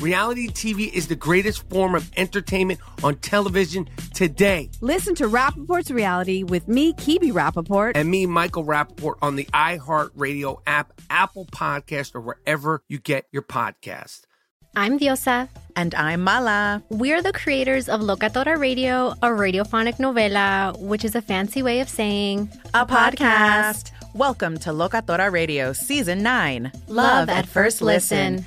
Reality TV is the greatest form of entertainment on television today. Listen to Rapaport's Reality with me, Kibi Rapaport. And me, Michael Rapaport, on the iHeartRadio app, Apple Podcast, or wherever you get your podcast. I'm Diosa. And I'm Mala. We're the creators of Locatora Radio, a radiophonic novela, which is a fancy way of saying a podcast. Welcome to Locatora Radio Season 9 Love, Love at, First listen. listen.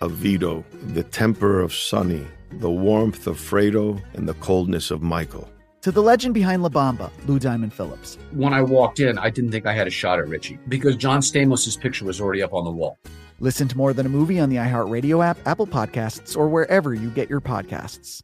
of Vito, the temper of Sonny, the warmth of Fredo, and the coldness of Michael. To the legend behind La Bamba, Lou Diamond Phillips. When I walked in, I didn't think I had a shot at Richie because John Stamos' picture was already up on the wall. Listen to More Than a Movie on the iHeartRadio app, Apple Podcasts, or wherever you get your podcasts.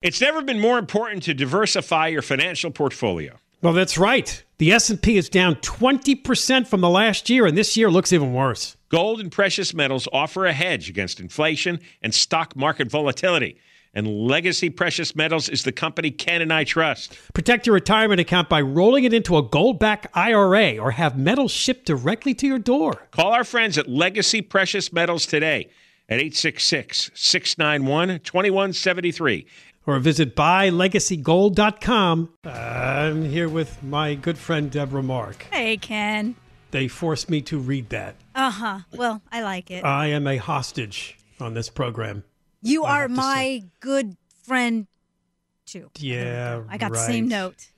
It's never been more important to diversify your financial portfolio. Well, that's right. The S&P is down 20% from the last year and this year looks even worse. Gold and precious metals offer a hedge against inflation and stock market volatility. And Legacy Precious Metals is the company Ken and I trust. Protect your retirement account by rolling it into a gold-backed IRA or have metals shipped directly to your door. Call our friends at Legacy Precious Metals today at 866-691-2173 or visit buylegacygold.com. Uh, I'm here with my good friend Deborah Mark. Hey, Ken. They forced me to read that. Uh huh. Well, I like it. I am a hostage on this program. You I are my good friend, too. Yeah, I got right. the same note.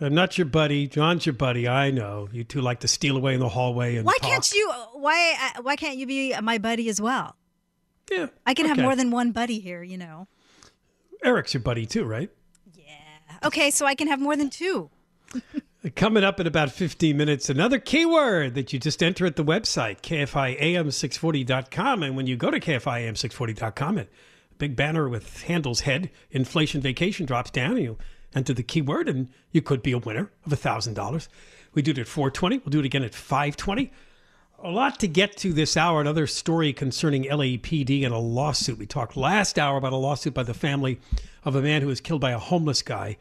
I'm not your buddy. John's your buddy. I know. You two like to steal away in the hallway and why talk. can't you? Why? Uh, why can't you be my buddy as well? Yeah, I can okay. have more than one buddy here. You know. Eric's your buddy too, right? Yeah. Okay, so I can have more than two. Coming up in about 15 minutes, another keyword that you just enter at the website, kfiam640.com. And when you go to kfiam640.com, a big banner with handles head, inflation vacation drops down, and you enter the keyword, and you could be a winner of $1,000. We do it at 420. We'll do it again at 520. A lot to get to this hour. Another story concerning LAPD and a lawsuit. We talked last hour about a lawsuit by the family of a man who was killed by a homeless guy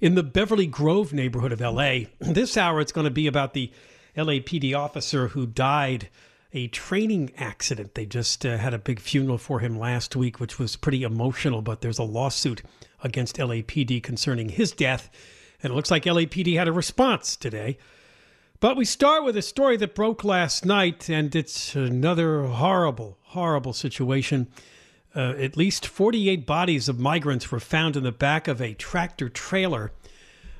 in the Beverly Grove neighborhood of LA. This hour, it's going to be about the LAPD officer who died a training accident. They just uh, had a big funeral for him last week, which was pretty emotional, but there's a lawsuit against LAPD concerning his death. And it looks like LAPD had a response today. But we start with a story that broke last night, and it's another horrible, horrible situation. Uh, at least 48 bodies of migrants were found in the back of a tractor trailer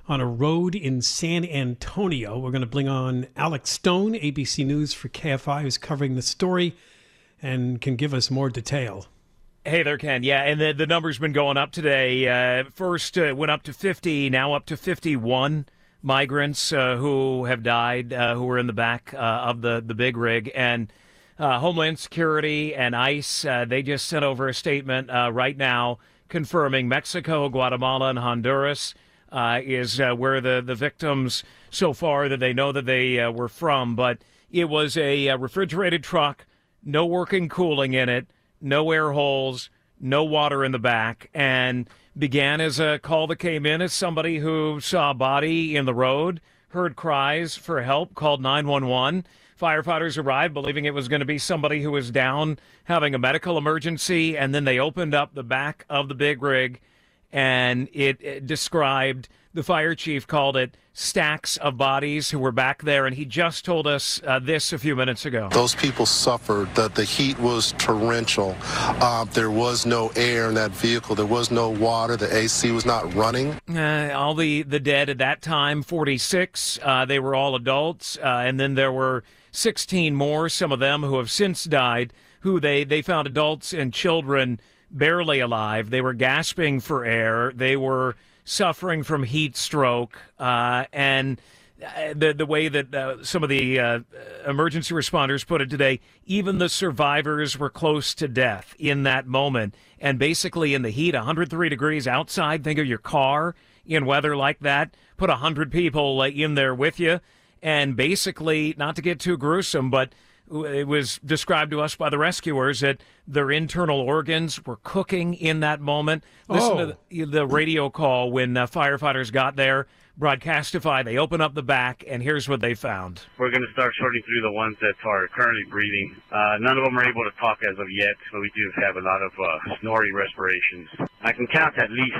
on a road in San Antonio. We're going to bring on Alex Stone, ABC News for KFI, who's covering the story and can give us more detail. Hey there, Ken. Yeah, and the, the number's been going up today. Uh, first uh, went up to 50, now up to 51 migrants uh, who have died, uh, who were in the back uh, of the, the big rig. And uh, Homeland Security and ICE, uh, they just sent over a statement uh, right now confirming Mexico, Guatemala, and Honduras is where the, the victims so far that they know that they were from. But it was a refrigerated truck, no working cooling in it, no air holes, no water in the back, and began as a call that came in as somebody who saw a body in the road, heard cries for help, called 911. Firefighters arrived believing it was going to be somebody who was down having a medical emergency, and then they opened up the back of the big rig and it, it described the fire chief called it stacks of bodies who were back there, and he just told us uh, this a few minutes ago. Those people suffered. That the heat was torrential. Uh, there was no air in that vehicle. There was no water. The AC was not running. Uh, all the the dead at that time, 46. Uh, they were all adults, uh, and then there were 16 more. Some of them who have since died. who they, they found adults and children barely alive. They were gasping for air. They were suffering from heat stroke. Uh, and uh, the the way that uh, some of the uh, emergency responders put it today, even the survivors were close to death in that moment. And basically, in the heat, 103 degrees outside, think of your car in weather like that. Put 100 people uh, in there with you. And basically, not to get too gruesome, but it was described to us by the rescuers that their internal organs were cooking in that moment. Listen Oh. to the, the radio call when uh, firefighters got there. Broadcastify, they open up the back, and here's what they found. We're going to start sorting through the ones that are currently breathing. Uh, none of them are able to talk as of yet, but we do have a lot of uh, snoring respirations. I can count at least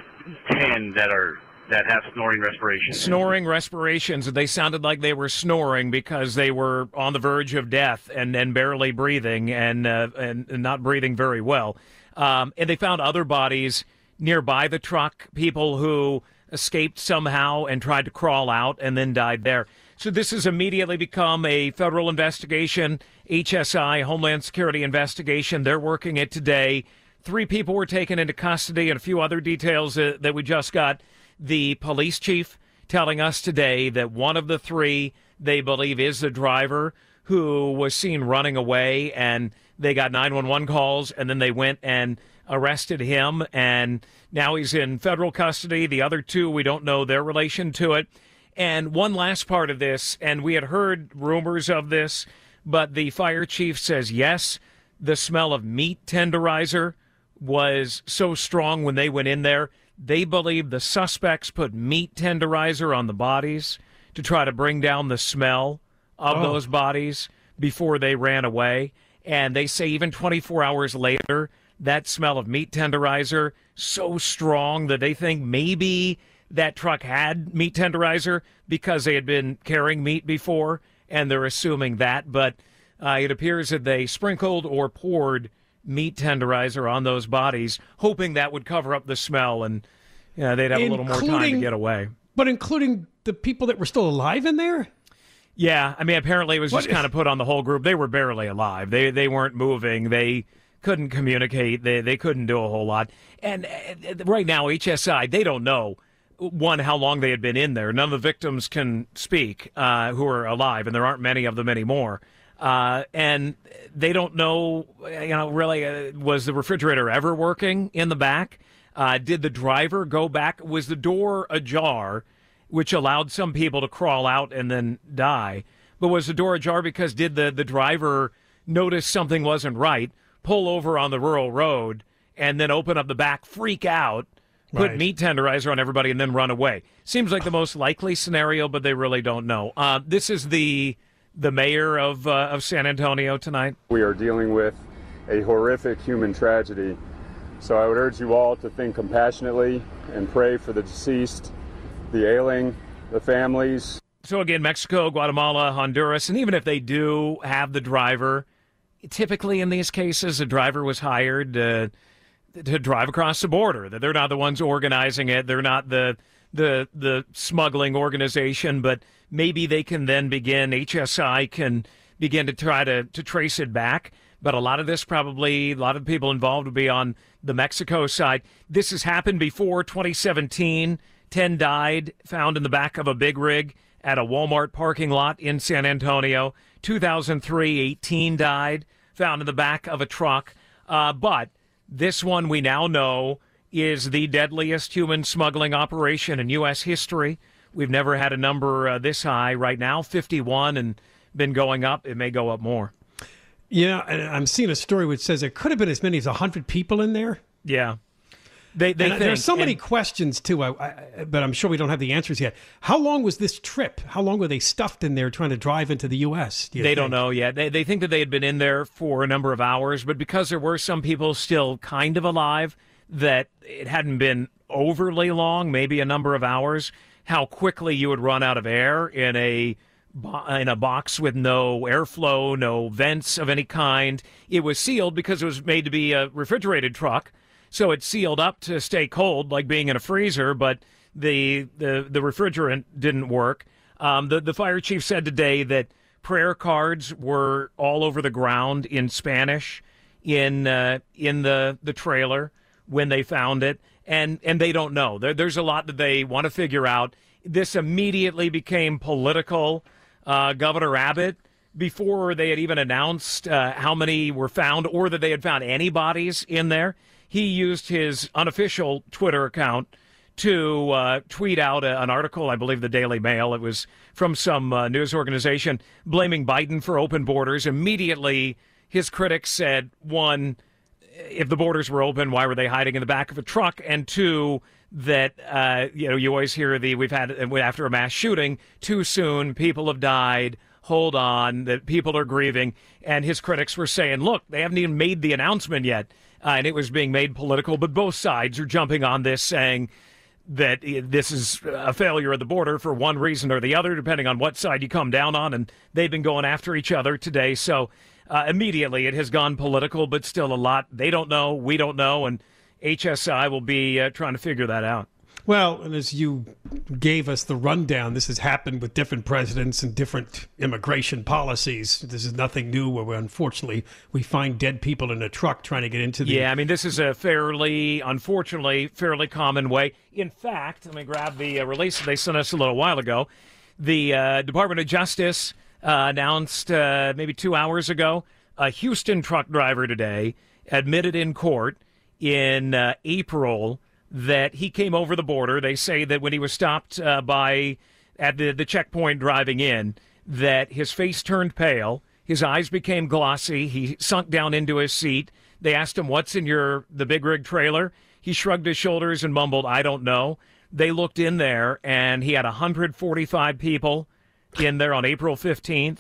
10 that are that have snoring respirations. Snoring respirations, they sounded like they were snoring because they were on the verge of death and, and barely breathing and, uh, and, and not breathing very well. Um, and they found other bodies nearby the truck, people who escaped somehow and tried to crawl out and then died there. So this has immediately become a federal investigation, HSI, Homeland Security investigation. They're working it today. Three people were taken into custody and a few other details uh, that we just got. The police chief telling us today that one of the three they believe is the driver who was seen running away and they got 911 calls and then they went and arrested him and now he's in federal custody. The other two we don't know their relation to it. And one last part of this and we had heard rumors of this but the fire chief says yes the smell of meat tenderizer was so strong when they went in there they believe the suspects put meat tenderizer on the bodies to try to bring down the smell of Oh. those bodies before they ran away. And they say even 24 hours later, that smell of meat tenderizer so strong that they think maybe that truck had meat tenderizer because they had been carrying meat before, and they're assuming that. But uh, it appears that they sprinkled or poured meat tenderizer on those bodies, hoping that would cover up the smell and you know, they'd have a little more time to get away. But including the people that were still alive in there? Yeah, I mean, apparently it was just What- kind of put on the whole group. They were barely alive. They they weren't moving. They couldn't communicate. They they couldn't do a whole lot. And uh, right now, HSI they don't know one how long they had been in there. None of the victims can speak uh, who are alive, and there aren't many of them anymore. Uh, and they don't know, you know, really, uh, was the refrigerator ever working in the back? Uh, did the driver go back? Was the door ajar? which allowed some people to crawl out and then die. But was the door ajar because did the, the driver notice something wasn't right, pull over on the rural road, and then open up the back, freak out, put Right. meat tenderizer on everybody, and then run away? Seems like the most likely scenario, but they really don't know. Uh, this is the the mayor of uh, of San Antonio tonight. We are dealing with a horrific human tragedy. So I would urge you all to think compassionately and pray for the deceased, the ailing, the families. So again, Mexico, Guatemala, Honduras, and even if they do have the driver, typically in these cases, the driver was hired to, to drive across the border. That they're not the ones organizing it. They're not the the the smuggling organization, but maybe they can then begin. HSI can begin to try to to trace it back. But a lot of this probably a lot of people involved will be on the Mexico side. This has happened before. 2017, 10 died found in the back of a big rig at a Walmart parking lot in San Antonio. 2003, 18 died found in the back of a truck. Uh, but this one we now know is the deadliest human smuggling operation in U.S. history. We've never had a number uh, this high. Right now, 51 and been going up. It may go up more. Yeah, and I'm seeing a story which says there could have been as many as 100 people in there. Yeah. They, they think, there's so many and- questions too, I, I, but I'm sure we don't have the answers yet. How long was this trip? How long were they stuffed in there trying to drive into the U.S.? do They don't know yet. They, they think that they had been in there for a number of hours, but because there were some people still kind of alive, that it hadn't been overly long, maybe a number of hours. How quickly you would run out of air in a in a box with no airflow, no vents of any kind. It was sealed because it was made to be a refrigerated truck, so it's sealed up to stay cold, like being in a freezer. But the the the refrigerant didn't work. Um, the the fire chief said today that prayer cards were all over the ground in Spanish in uh, in the the trailer when they found it, and and they don't know. There, there's a lot that they want to figure out. This immediately became political. Uh, Governor Abbott, before they had even announced uh, how many were found or that they had found any bodies in there, he used his unofficial Twitter account to uh, tweet out a, an article, I believe the Daily Mail. It was from some uh, news organization blaming Biden for open borders. Immediately, his critics said, one, if the borders were open, why were they hiding in the back of a truck? And two, that uh, you know you always hear the we've had after a mass shooting too soon, people have died. Hold on, that people are grieving, and his critics were saying, "Look, they haven't even made the announcement yet," uh, and it was being made political. But both sides are jumping on this, saying that this is a failure of the border for one reason or the other, depending on what side you come down on. And they've been going after each other today. So uh, immediately it has gone political, but still a lot. They don't know. We don't know. And HSI will be uh, trying to figure that out. Well, and as you gave us the rundown, this has happened with different presidents and different immigration policies. This is nothing new where we, unfortunately we find dead people in a truck trying to get into the. Yeah, I mean, this is a fairly, unfortunately, fairly common way. In fact, let me grab the uh, release they sent us a little while ago. The uh, Department of Justice uh, announced uh, maybe two hours ago a Houston truck driver today admitted in court in uh, April that he came over the border. They say that when he was stopped uh, by at the, the checkpoint driving in, that his face turned pale, his eyes became glossy, he sunk down into his seat. They asked him, "What's in your the big rig trailer?" He shrugged his shoulders and mumbled, "I don't know." They looked in there, and he had 145 people in there on April 15th,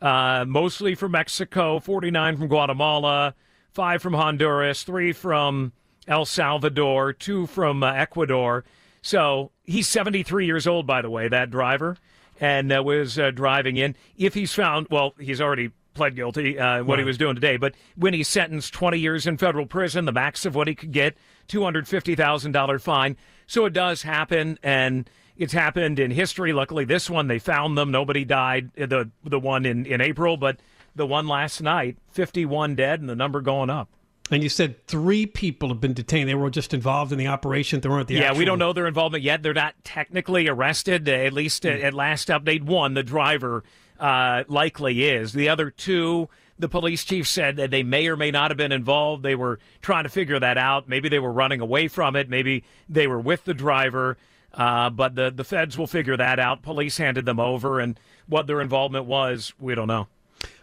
uh, mostly from Mexico, 49 from Guatemala, five from Honduras, three from El Salvador, two from uh, Ecuador. So he's 73 years old, by the way, that driver, and uh, was uh, driving in. If he's found, well, he's already pled guilty, uh, what right. he was doing today, but when he's sentenced 20 years in federal prison, the max of what he could get, $250,000 fine. So it does happen, and it's happened in history. Luckily, this one, they found them. Nobody died, uh, the, the one in, in April, but the one last night, 51 dead, and the number going up. And you said three people have been detained. They were just involved in the operation. They weren't the yeah. Actual... We don't know their involvement yet. They're not technically arrested. At least mm. at last update, one the driver uh, likely is. The other two, the police chief said that they may or may not have been involved. They were trying to figure that out. Maybe they were running away from it. Maybe they were with the driver. Uh, but the the feds will figure that out. Police handed them over, and what their involvement was, we don't know.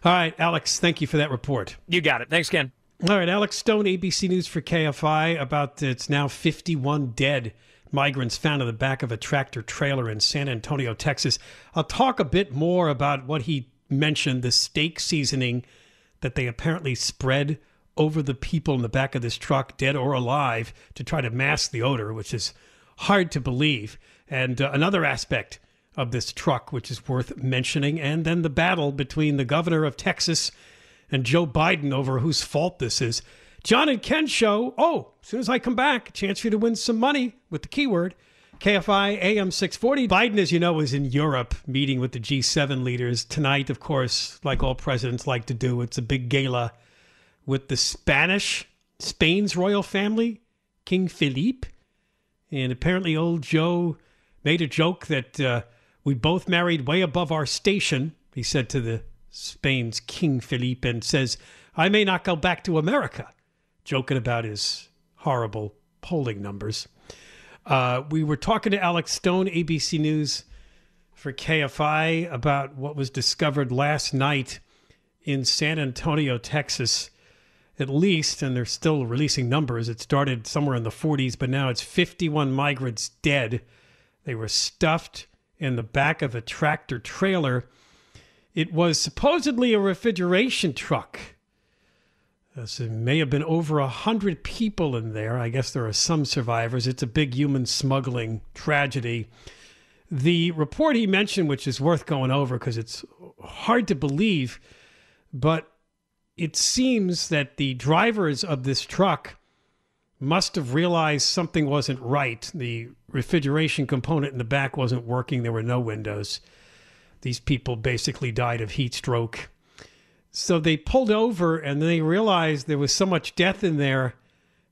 All right, Alex. Thank you for that report. You got it. Thanks, Ken. All right, Alex Stone, ABC News for KFI, about it's now 51 dead migrants found in the back of a tractor trailer in San Antonio, Texas. I'll talk a bit more about what he mentioned the steak seasoning that they apparently spread over the people in the back of this truck, dead or alive, to try to mask the odor, which is hard to believe. And uh, another aspect of this truck, which is worth mentioning, and then the battle between the governor of Texas and Joe Biden over whose fault this is. John and Ken show. Oh, as soon as I come back, a chance for you to win some money with the keyword KFI AM 640. Biden, as you know, is in Europe meeting with the G7 leaders. Tonight, of course, like all presidents like to do, it's a big gala with the Spanish, Spain's royal family, King Felipe. And apparently, old Joe made a joke that uh, we both married way above our station, he said to the Spain's King Felipe and says, I may not go back to America, joking about his horrible polling numbers. Uh, we were talking to Alex Stone, ABC News for KFI, about what was discovered last night in San Antonio, Texas. At least, and they're still releasing numbers. It started somewhere in the 40s, but now it's 51 migrants dead. They were stuffed in the back of a tractor trailer it was supposedly a refrigeration truck. So may have been over a hundred people in there. I guess there are some survivors. It's a big human smuggling tragedy. The report he mentioned, which is worth going over because it's hard to believe, but it seems that the drivers of this truck must have realized something wasn't right. The refrigeration component in the back wasn't working, there were no windows. These people basically died of heat stroke. So they pulled over and they realized there was so much death in there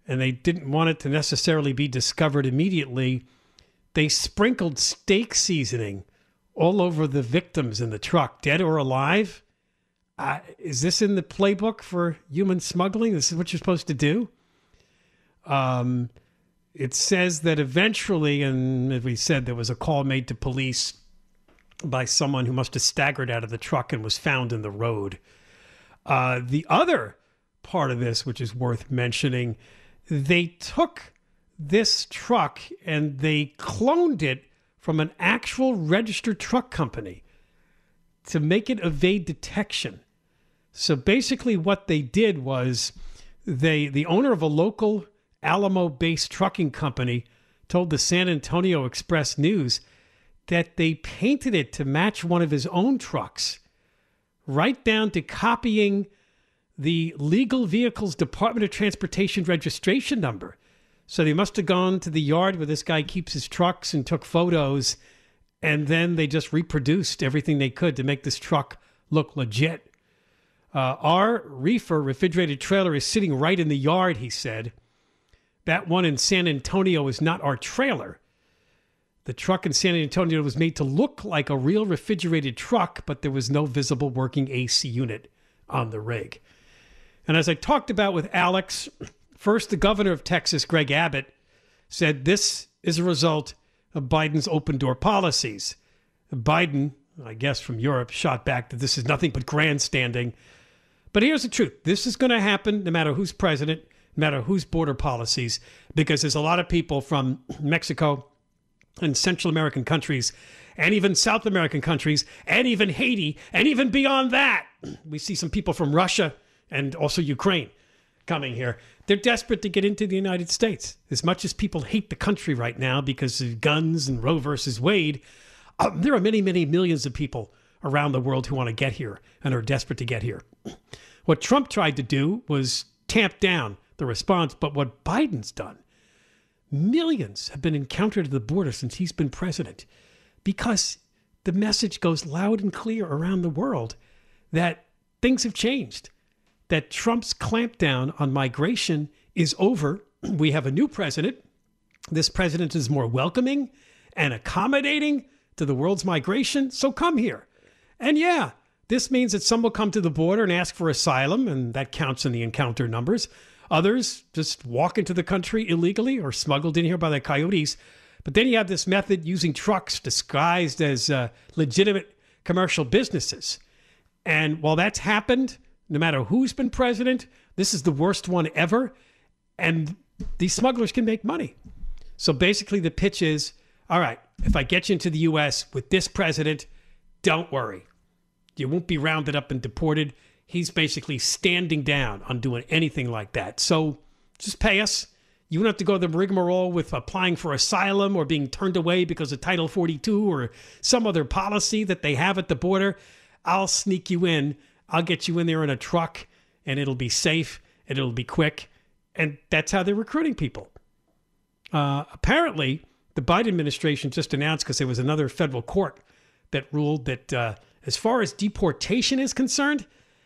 and they didn't want it to necessarily be discovered immediately. They sprinkled steak seasoning all over the victims in the truck, dead or alive. Uh, is this in the playbook for human smuggling? This is what you're supposed to do? Um, it says that eventually, and as we said, there was a call made to police by someone who must have staggered out of the truck and was found in the road. Uh, the other part of this, which is worth mentioning, they took this truck and they cloned it from an actual registered truck company to make it evade detection. So basically, what they did was they the owner of a local Alamo-based trucking company told the San Antonio Express News that they painted it to match one of his own trucks, right down to copying the legal vehicle's Department of Transportation registration number. So they must have gone to the yard where this guy keeps his trucks and took photos, and then they just reproduced everything they could to make this truck look legit. Uh, our reefer refrigerated trailer is sitting right in the yard, he said. That one in San Antonio is not our trailer. The truck in San Antonio was made to look like a real refrigerated truck, but there was no visible working AC unit on the rig. And as I talked about with Alex, first the governor of Texas, Greg Abbott, said this is a result of Biden's open door policies. Biden, I guess from Europe, shot back that this is nothing but grandstanding. But here's the truth this is going to happen no matter who's president, no matter whose border policies, because there's a lot of people from Mexico and Central American countries, and even South American countries, and even Haiti, and even beyond that. We see some people from Russia and also Ukraine coming here. They're desperate to get into the United States. As much as people hate the country right now because of guns and Roe versus Wade, um, there are many, many millions of people around the world who want to get here and are desperate to get here. What Trump tried to do was tamp down the response, but what Biden's done Millions have been encountered at the border since he's been president because the message goes loud and clear around the world that things have changed, that Trump's clampdown on migration is over. We have a new president. This president is more welcoming and accommodating to the world's migration. So come here. And yeah, this means that some will come to the border and ask for asylum, and that counts in the encounter numbers. Others just walk into the country illegally or smuggled in here by the coyotes. But then you have this method using trucks disguised as uh, legitimate commercial businesses. And while that's happened, no matter who's been president, this is the worst one ever. And these smugglers can make money. So basically, the pitch is all right, if I get you into the US with this president, don't worry. You won't be rounded up and deported he's basically standing down on doing anything like that. So just pay us. You don't have to go to the rigmarole with applying for asylum or being turned away because of Title 42 or some other policy that they have at the border. I'll sneak you in. I'll get you in there in a truck and it'll be safe and it'll be quick. And that's how they're recruiting people. Uh, apparently, the Biden administration just announced because there was another federal court that ruled that uh, as far as deportation is concerned,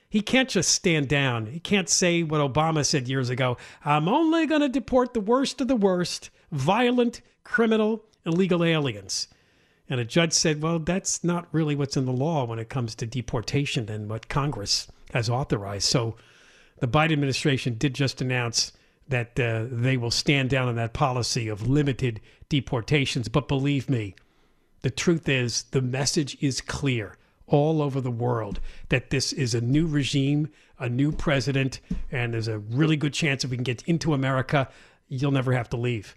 he can't just stand down. He can't say what Obama said years ago I'm only going to deport the worst of the worst, violent, criminal, illegal aliens. And a judge said, well, that's not really what's in the law when it comes to deportation and what Congress has authorized. So the Biden administration did just announce that uh, they will stand down on that policy of limited deportations. But believe me, the truth is the message is clear all over the world that this is a new regime, a new president, and there's a really good chance if we can get into America, you'll never have to leave.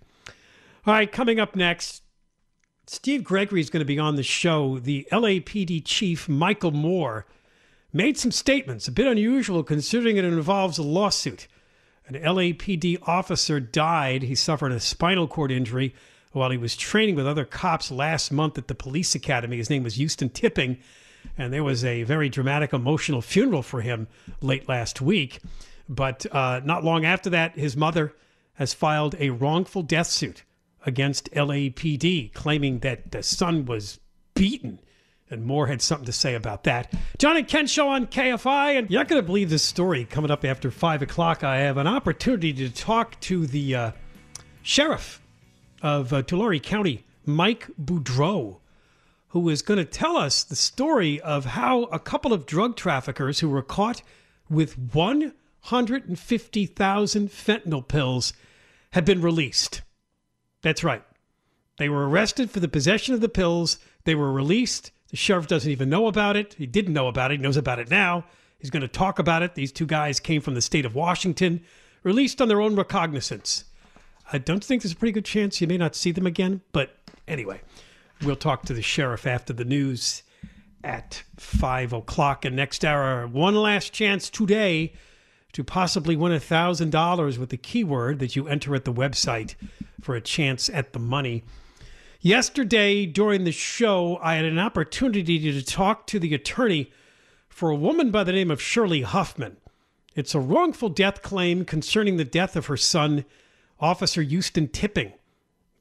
All right, coming up next, Steve Gregory is going to be on the show. The LAPD chief, Michel Moore, made some statements, a bit unusual considering it involves a lawsuit. An LAPD officer died. He suffered a spinal cord injury while he was training with other cops last month at the police academy. His name was Houston Tipping and there was a very dramatic, emotional funeral for him late last week. But uh, not long after that, his mother has filed a wrongful death suit against LAPD, claiming that the son was beaten And Moore had something to say about that. John and Ken show on KFI, and you're not going to believe this story coming up after 5 o'clock. I have an opportunity to talk to the uh, sheriff of uh, Tulare County, Mike Boudreau, who is going to tell us the story of how a couple of drug traffickers who were caught with 150,000 fentanyl pills have been released. That's right. They were arrested for the possession of the pills. They were released. The sheriff doesn't even know about it. He didn't know about it. He knows about it now. He's going to talk about it. These two guys came from the state of Washington, released on their own recognizance. I don't think there's a pretty good chance you may not see them again. But anyway, we'll talk to the sheriff after the news at 5 o'clock. And next hour, one last chance today to possibly win $1,000 with the keyword that you enter at the website for a chance at the money. Yesterday, during the show, I had an opportunity to talk to the attorney for a woman by the name of Shirley Huffman. It's a wrongful death claim concerning the death of her son, Officer Houston Tipping.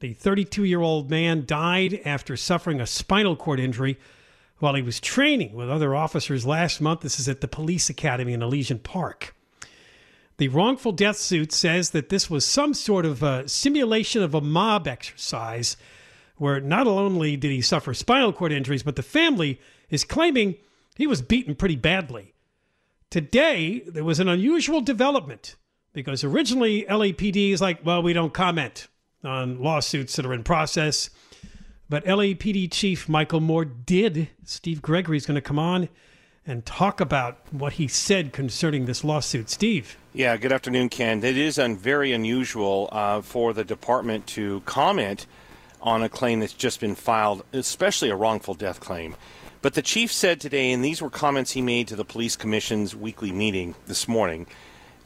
The 32 year old man died after suffering a spinal cord injury while he was training with other officers last month. This is at the police academy in Elysian Park. The wrongful death suit says that this was some sort of a simulation of a mob exercise where not only did he suffer spinal cord injuries, but the family is claiming he was beaten pretty badly. Today, there was an unusual development because originally LAPD is like, well, we don't comment on lawsuits that are in process. But LAPD Chief Michel Moore did. Steve Gregory is going to come on and talk about what he said concerning this lawsuit. Steve. Yeah, good afternoon, Ken. It is un- very unusual uh, for the department to comment on a claim that's just been filed, especially a wrongful death claim. But the chief said today, and these were comments he made to the police commission's weekly meeting this morning,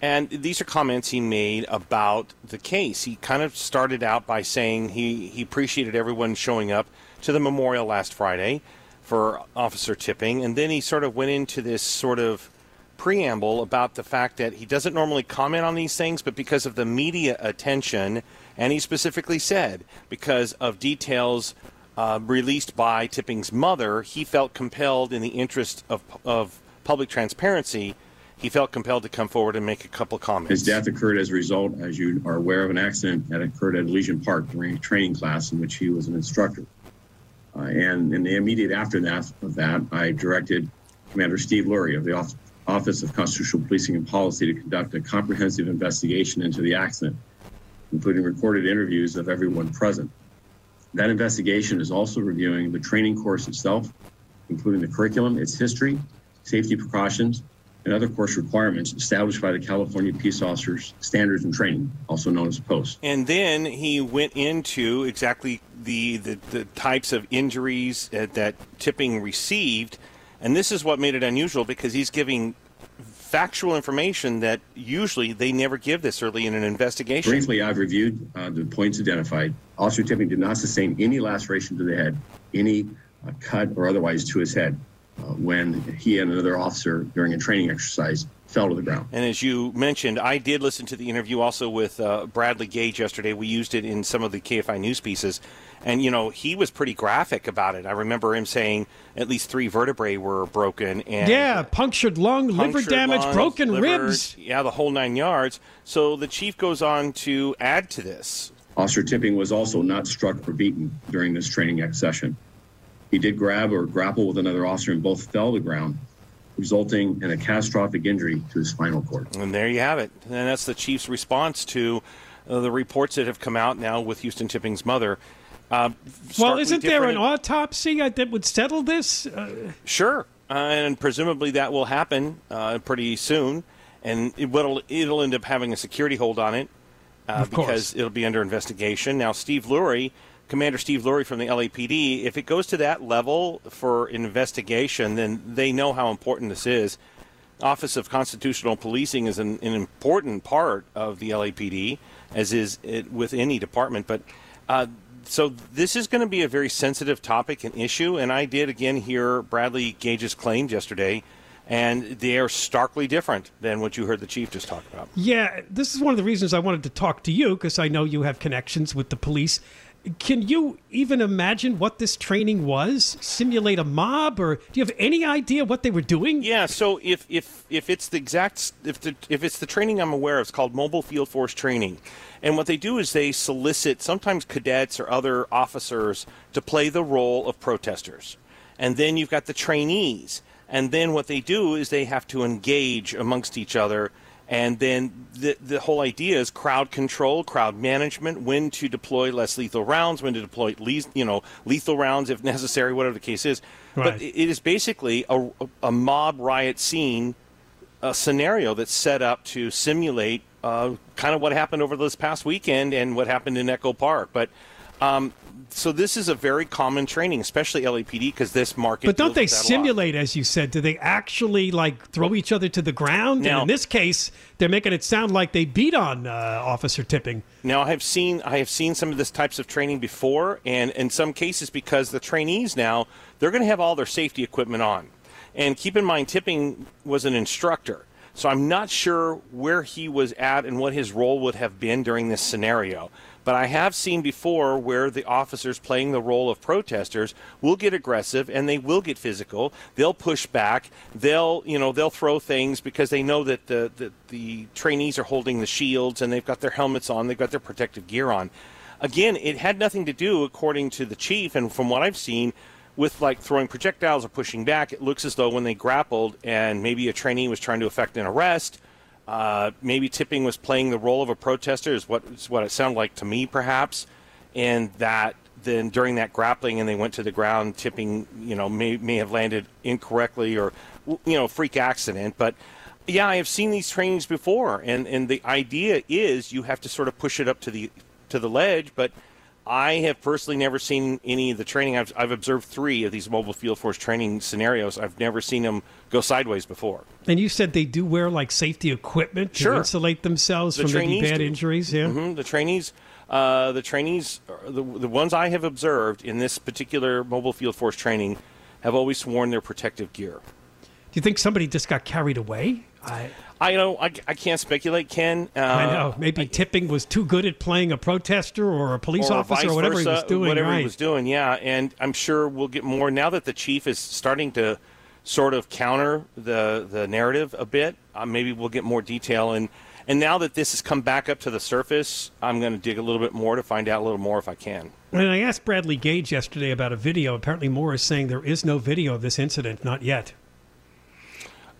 and these are comments he made about the case. He kind of started out by saying he, he appreciated everyone showing up to the memorial last Friday for Officer Tipping, and then he sort of went into this sort of preamble about the fact that he doesn't normally comment on these things, but because of the media attention, and he specifically said because of details uh, released by Tipping's mother, he felt compelled, in the interest of, of public transparency, he felt compelled to come forward and make a couple comments. His death occurred as a result, as you are aware, of an accident that occurred at Elysian Park during a training class in which he was an instructor. Uh, and in the immediate aftermath of that, I directed Commander Steve Lurie of the Office of Constitutional Policing and Policy to conduct a comprehensive investigation into the accident, including recorded interviews of everyone present. That investigation is also reviewing the training course itself, including the curriculum, its history, safety precautions, and other course requirements established by the California Peace Officers Standards and Training, also known as POST. And then he went into exactly the, the, the types of injuries that, that Tipping received. And this is what made it unusual because he's giving factual information that usually they never give this early in an investigation. Briefly, I've reviewed uh, the points identified. Officer Tipping did not sustain any laceration to the head, any uh, cut or otherwise to his head when he and another officer during a training exercise fell to the ground. And as you mentioned, I did listen to the interview also with uh, Bradley Gage yesterday. We used it in some of the KFI news pieces. And, you know, he was pretty graphic about it. I remember him saying at least three vertebrae were broken. And yeah, punctured lung, liver damage, lungs, broken liver, ribs. Yeah, the whole nine yards. So the chief goes on to add to this. Officer Tipping was also not struck or beaten during this training ex session. He did grab or grapple with another officer and both fell to the ground, resulting in a catastrophic injury to his spinal cord. And there you have it. And that's the chief's response to uh, the reports that have come out now with Houston Tipping's mother. Uh, Well, isn't there an autopsy uh, that would settle this? Uh, Sure, uh, and presumably that will happen uh, pretty soon, and it will it'll end up having a security hold on it uh, Of course. because it'll be under investigation. Now, Steve Lurie, Commander Steve Lurie from the LAPD, if it goes to that level for investigation, then they know how important this is. Office of Constitutional Policing is an, an important part of the LAPD, as is it with any department. But uh, so this is going to be a very sensitive topic and issue. And I did again hear Bradley Gage's claim yesterday, and they are starkly different than what you heard the chief just talk about. yeah, this is one of the reasons I wanted to talk to you because I know you have connections with the police. Can you even imagine what this training was? Simulate a mob, or do you have any idea what they were doing? Yeah. So if if if it's the exact if the if it's the training I'm aware of, it's called Mobile Field Force Training, and what they do is they solicit sometimes cadets or other officers to play the role of protesters, and then you've got the trainees, and then what they do is they have to engage amongst each other and then the the whole idea is crowd control, crowd management, when to deploy less lethal rounds, when to deploy least you know lethal rounds if necessary, whatever the case is. Right. But it is basically a, a mob riot scene, a scenario that's set up to simulate uh, kind of what happened over this past weekend and what happened in Echo Park. But um, so this is a very common training, especially LAPD, because this market. But don't they with that a lot. simulate, as you said? Do they actually like throw each other to the ground? Now- and in this case, they're making it sound like they beat on uh, Officer Tipping. Now I have seen I have seen some of this types of training before, and in some cases because the trainees now they're going to have all their safety equipment on, and keep in mind Tipping was an instructor, so I'm not sure where he was at and what his role would have been during this scenario. But I have seen before where the officers playing the role of protesters will get aggressive and they will get physical. They'll push back. They'll, you know, they'll throw things because they know that the, the, the trainees are holding the shields and they've got their helmets on, they've got their protective gear on. Again, it had nothing to do, according to the chief, and from what I've seen, with like throwing projectiles or pushing back. It looks as though when they grappled and maybe a trainee was trying to effect an arrest, uh, maybe Tipping was playing the role of a protester, is what is what it sounded like to me, perhaps, and that then during that grappling and they went to the ground, Tipping, you know, may may have landed incorrectly or you know, freak accident, but. Yeah, I have seen these trainings before, and, and the idea is you have to sort of push it up to the to the ledge. But I have personally never seen any of the training. I've, I've observed three of these mobile field force training scenarios. I've never seen them go sideways before. And you said they do wear like safety equipment to Sure. insulate themselves The from maybe bad do. injuries. Yeah. hmm The trainees, uh, the trainees, uh, the the ones I have observed in this particular mobile field force training, have always worn their protective gear. Do you think somebody just got carried away? I I know I, I can't speculate, Ken. Uh, I know. Maybe Tipping was too good at playing a protester or a police or officer or whatever he was doing. Whatever right. he was doing, yeah. And I'm sure we'll get more now that the chief is starting to sort of counter the the narrative a bit. Uh, maybe we'll get more detail and. And now that this has come back up to the surface, I'm going to dig a little bit more to find out a little more if I can. And I asked Bradley Gage yesterday about a video, apparently Moore is saying there is no video of this incident, not yet.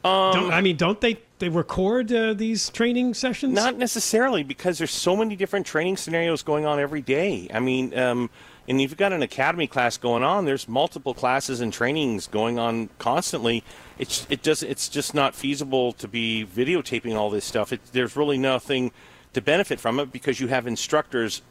Um, don't, I mean, don't they they record uh, these training sessions? Not necessarily, because there's so many different training scenarios going on every day. I mean, um, and if you've got an academy class going on, there's multiple classes and trainings going on constantly. It's it does it's just not feasible to be videotaping all this stuff. It, there's really nothing to benefit from it because you have instructors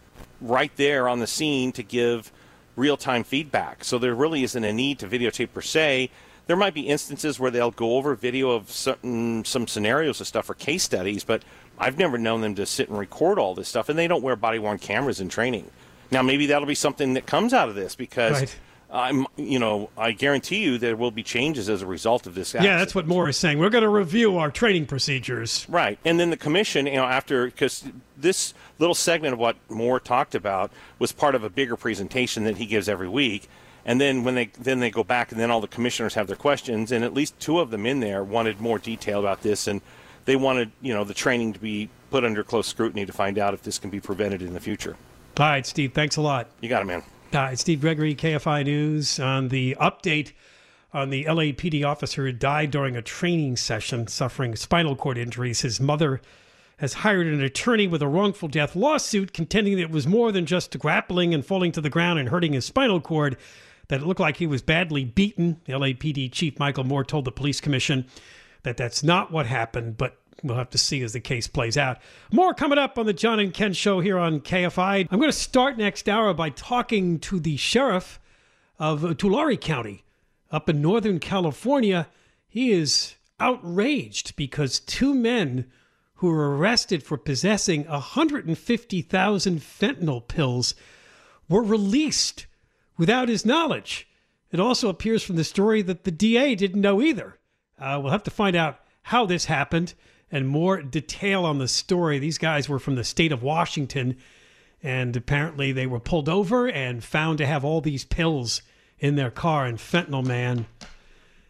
right there on the scene to give real time feedback. So there really isn't a need to videotape per se. There might be instances where they'll go over video of certain some scenarios of stuff or case studies, but I've never known them to sit and record all this stuff, and they don't wear body worn cameras in training. Now maybe that'll be something that comes out of this because Right. I'm you know I guarantee you there will be changes as a result of this. Yeah, that's what Moore is saying. We're going to review our training procedures. Right. And then the commission, you know, after, because this little segment of what Moore talked about was part of a bigger presentation that he gives every week. And then when they then they go back and then all the commissioners have their questions and at least two of them in there wanted more detail about this and they wanted, you know, the training to be put under close scrutiny to find out if this can be prevented in the future. All right, Steve, thanks a lot. You got it, man. All right, Steve Gregory, KFI News, on the update on the LAPD officer who died during a training session suffering spinal cord injuries. His mother has hired an attorney with a wrongful death lawsuit contending that it was more than just grappling and falling to the ground and hurting his spinal cord, that it looked like he was badly beaten. LAPD Chief Michel Moore told the police commission that that's not what happened, but we'll have to see as the case plays out. More coming up on the John and Ken show here on KFI. I'm going to start next hour by talking to the sheriff of Tulare County up in Northern California. He is outraged because two men who were arrested for possessing 150,000 fentanyl pills were released without his knowledge. It also appears from the story that the DA didn't know either. Uh, we'll have to find out how this happened and more detail on the story. These guys were from the state of Washington, And apparently they were pulled over and found to have all these pills in their car and fentanyl, man.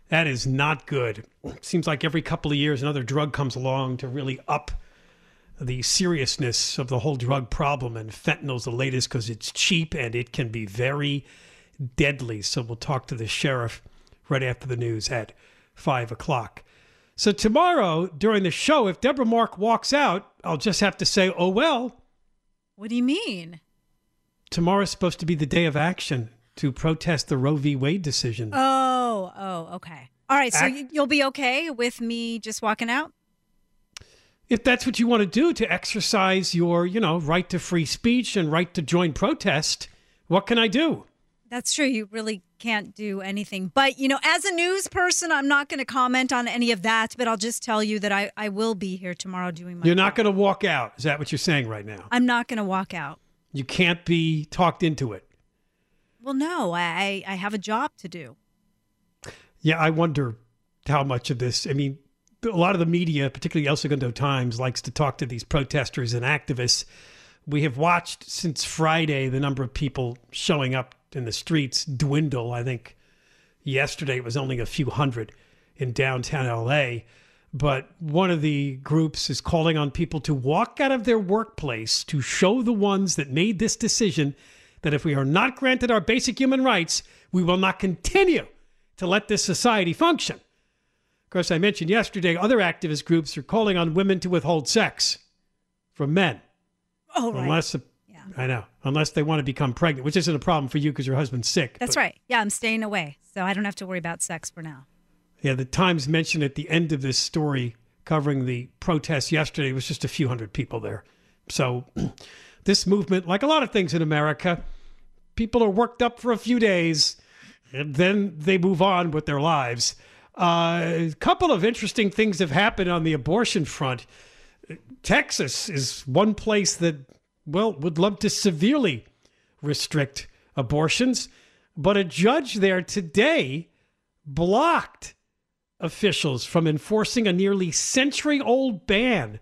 That is not good. Seems like every couple of years another drug comes along to really up the seriousness of the whole drug problem. And fentanyl's the latest because it's cheap and it can be very deadly. So we'll talk to the sheriff right after the news at five o'clock. So tomorrow during the show, if Deborah Mark walks out, I'll just have to say, oh well. What do you mean? Tomorrow's supposed to be the day of action to protest the Roe v. Wade decision. Oh, oh, okay. All right, so Act- you'll be okay with me just walking out? If that's what you want to do to exercise your, you know, right to free speech and right to join protest, what can I do? That's true. You really can't do anything. But, you know, as a news person, I'm not going to comment on any of that, but I'll just tell you that I, I will be here tomorrow doing my You're not going to walk out. Is that what you're saying right now? I'm not going to walk out. You can't be talked into it. Well, no, I, I have a job to do. Yeah, I wonder how much of this. I mean, a lot of the media, particularly El Segundo Times, likes to talk to these protesters and activists. We have watched since Friday the number of people showing up in the streets dwindle. I think yesterday it was only a few hundred in downtown LA. But one of the groups is calling on people to walk out of their workplace to show the ones that made this decision that if we are not granted our basic human rights, we will not continue to let this society function. Of course, I mentioned yesterday other activist groups are calling on women to withhold sex from men. Oh, right. Unless, I know, unless they want to become pregnant, which isn't a problem for you because your husband's sick. That's but- right. Yeah, I'm staying away. So I don't have to worry about sex for now. Yeah, the Times mentioned at the end of this story covering the protests yesterday was just a few hundred people there. So this movement, like a lot of things in America, people are worked up for a few days and then they move on with their lives. Uh, a couple of interesting things have happened on the abortion front. Texas is one place that, well, would love to severely restrict abortions, but a judge there today blocked officials from enforcing a nearly century old ban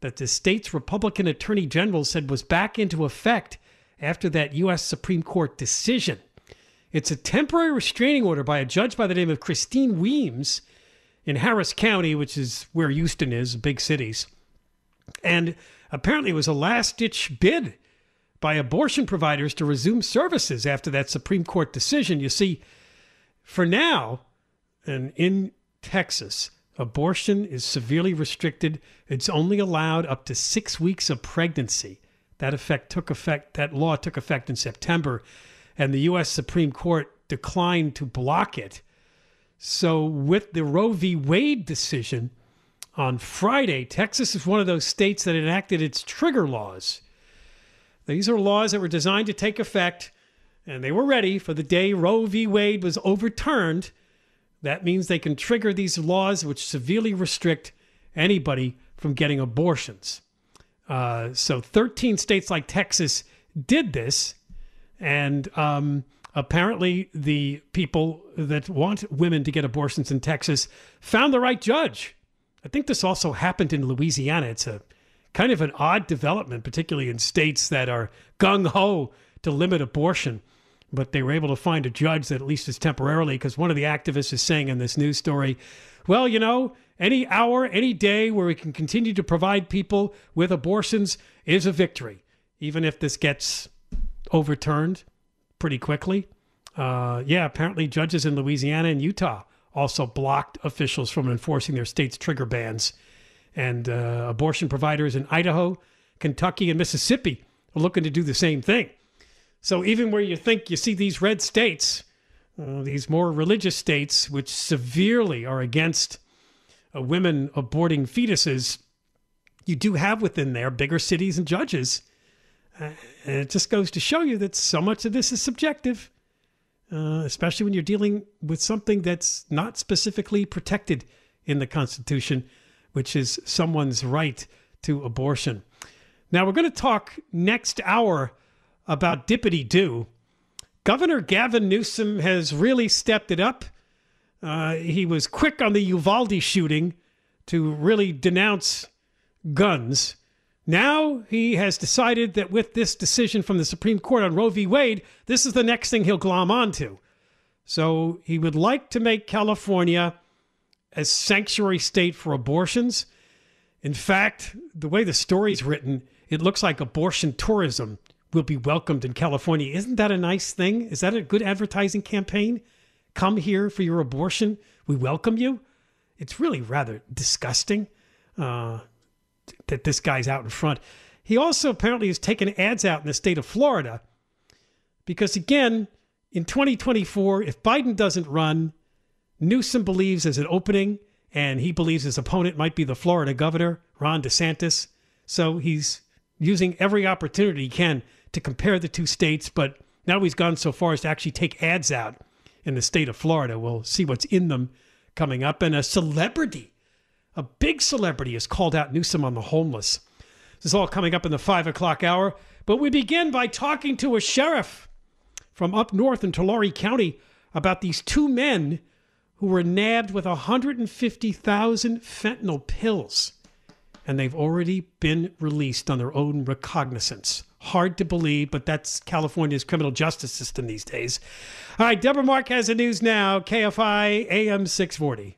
that the state's Republican attorney general said was back into effect after that U.S. Supreme Court decision. It's a temporary restraining order by a judge by the name of Christine Weems in Harris County, which is where Houston is, big cities. And apparently it was a last ditch bid by abortion providers to resume services after that Supreme Court decision. You see, for now, and in Texas, abortion is severely restricted. It's only allowed up to six weeks of pregnancy. That effect took effect. That law took effect in September, and the U.S. Supreme Court declined to block it. So, with the Roe v. Wade decision on Friday, Texas is one of those states that enacted its trigger laws. These are laws that were designed to take effect, and they were ready for the day Roe v. Wade was overturned. That means they can trigger these laws which severely restrict anybody from getting abortions. Uh, so 13 states like Texas did this, and um, apparently the people that want women to get abortions in Texas found the right judge. I think this also happened in Louisiana. It's a kind of an odd development, particularly in states that are gung ho to limit abortion. But they were able to find a judge that at least is temporarily, because one of the activists is saying in this news story, well, you know, any hour, any day where we can continue to provide people with abortions is a victory, even if this gets overturned pretty quickly. Uh, yeah, apparently judges in Louisiana and Utah also blocked officials from enforcing their state's trigger bans. And uh, abortion providers in Idaho, Kentucky, and Mississippi are looking to do the same thing. So even where you think you see these red states, uh, these more religious states, which severely are against uh, women aborting fetuses, you do have within there bigger cities and judges. Uh, and it just goes to show you that so much of this is subjective, uh, especially when you're dealing with something that's not specifically protected in the Constitution, which is someone's right to abortion. Now, we're going to talk next hour about Dippity Doo. Governor Gavin Newsom has really stepped it up. Uh, he was quick on the Uvalde shooting to really denounce guns. Now he has decided that with this decision from the Supreme Court on Roe v. Wade, this is the next thing he'll glom onto. So he would like to make California a sanctuary state for abortions. In fact, the way the story's written, it looks like abortion tourism will be welcomed in California. Isn't that a nice thing? Is that a good advertising campaign? Come here for your abortion. We welcome you. It's really rather disgusting uh, that this guy's out in front. He also apparently has taken ads out in the state of Florida because, again, in 2024, if Biden doesn't run, Newsom believes there's an opening and he believes his opponent might be the Florida governor, Ron DeSantis. So he's using every opportunity he can to compare the two states, but now he's gone so far as to actually take ads out in the state of Florida. We'll see what's in them coming up. And a celebrity, a big celebrity, has called out Newsom on the homeless. This is all coming up in the five o'clock hour. But we begin by talking to a sheriff from up north in Tulare County about these two men who were nabbed with 150,000 fentanyl pills. And they've already been released on their own recognizance. Hard to believe, but that's California's criminal justice system these days. All right, Deborah Mark has the news now. KFI AM 640.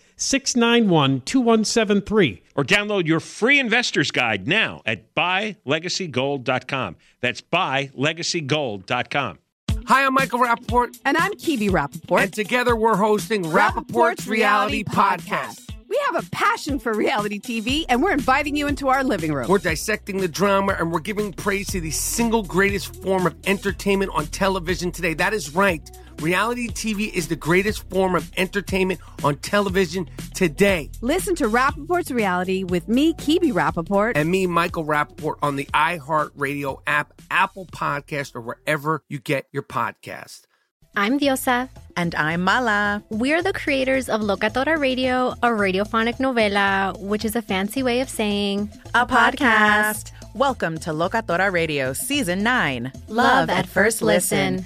691 2173. Or download your free investor's guide now at buylegacygold.com. That's buylegacygold.com. Hi, I'm Michael Rapaport. And I'm Kebe Rapaport. And together we're hosting Rapaport's, Reality Podcast. We have a passion for reality TV, and we're inviting you into our living room. We're dissecting the drama and we're giving praise to the single greatest form of entertainment on television today. That is right. Reality TV is the greatest form of entertainment on television today. Listen to Rapaport's reality with me, Kebe Rapaport. And me, Michael Rapaport, on the iHeartRadio app, Apple Podcast, or wherever you get your podcast. I'm Diosa. And I'm Mala. We're the creators of Locatora Radio, a radiophonic novela, which is a fancy way of saying a podcast. Welcome to Locatora Radio Season 9 Love at First Listen.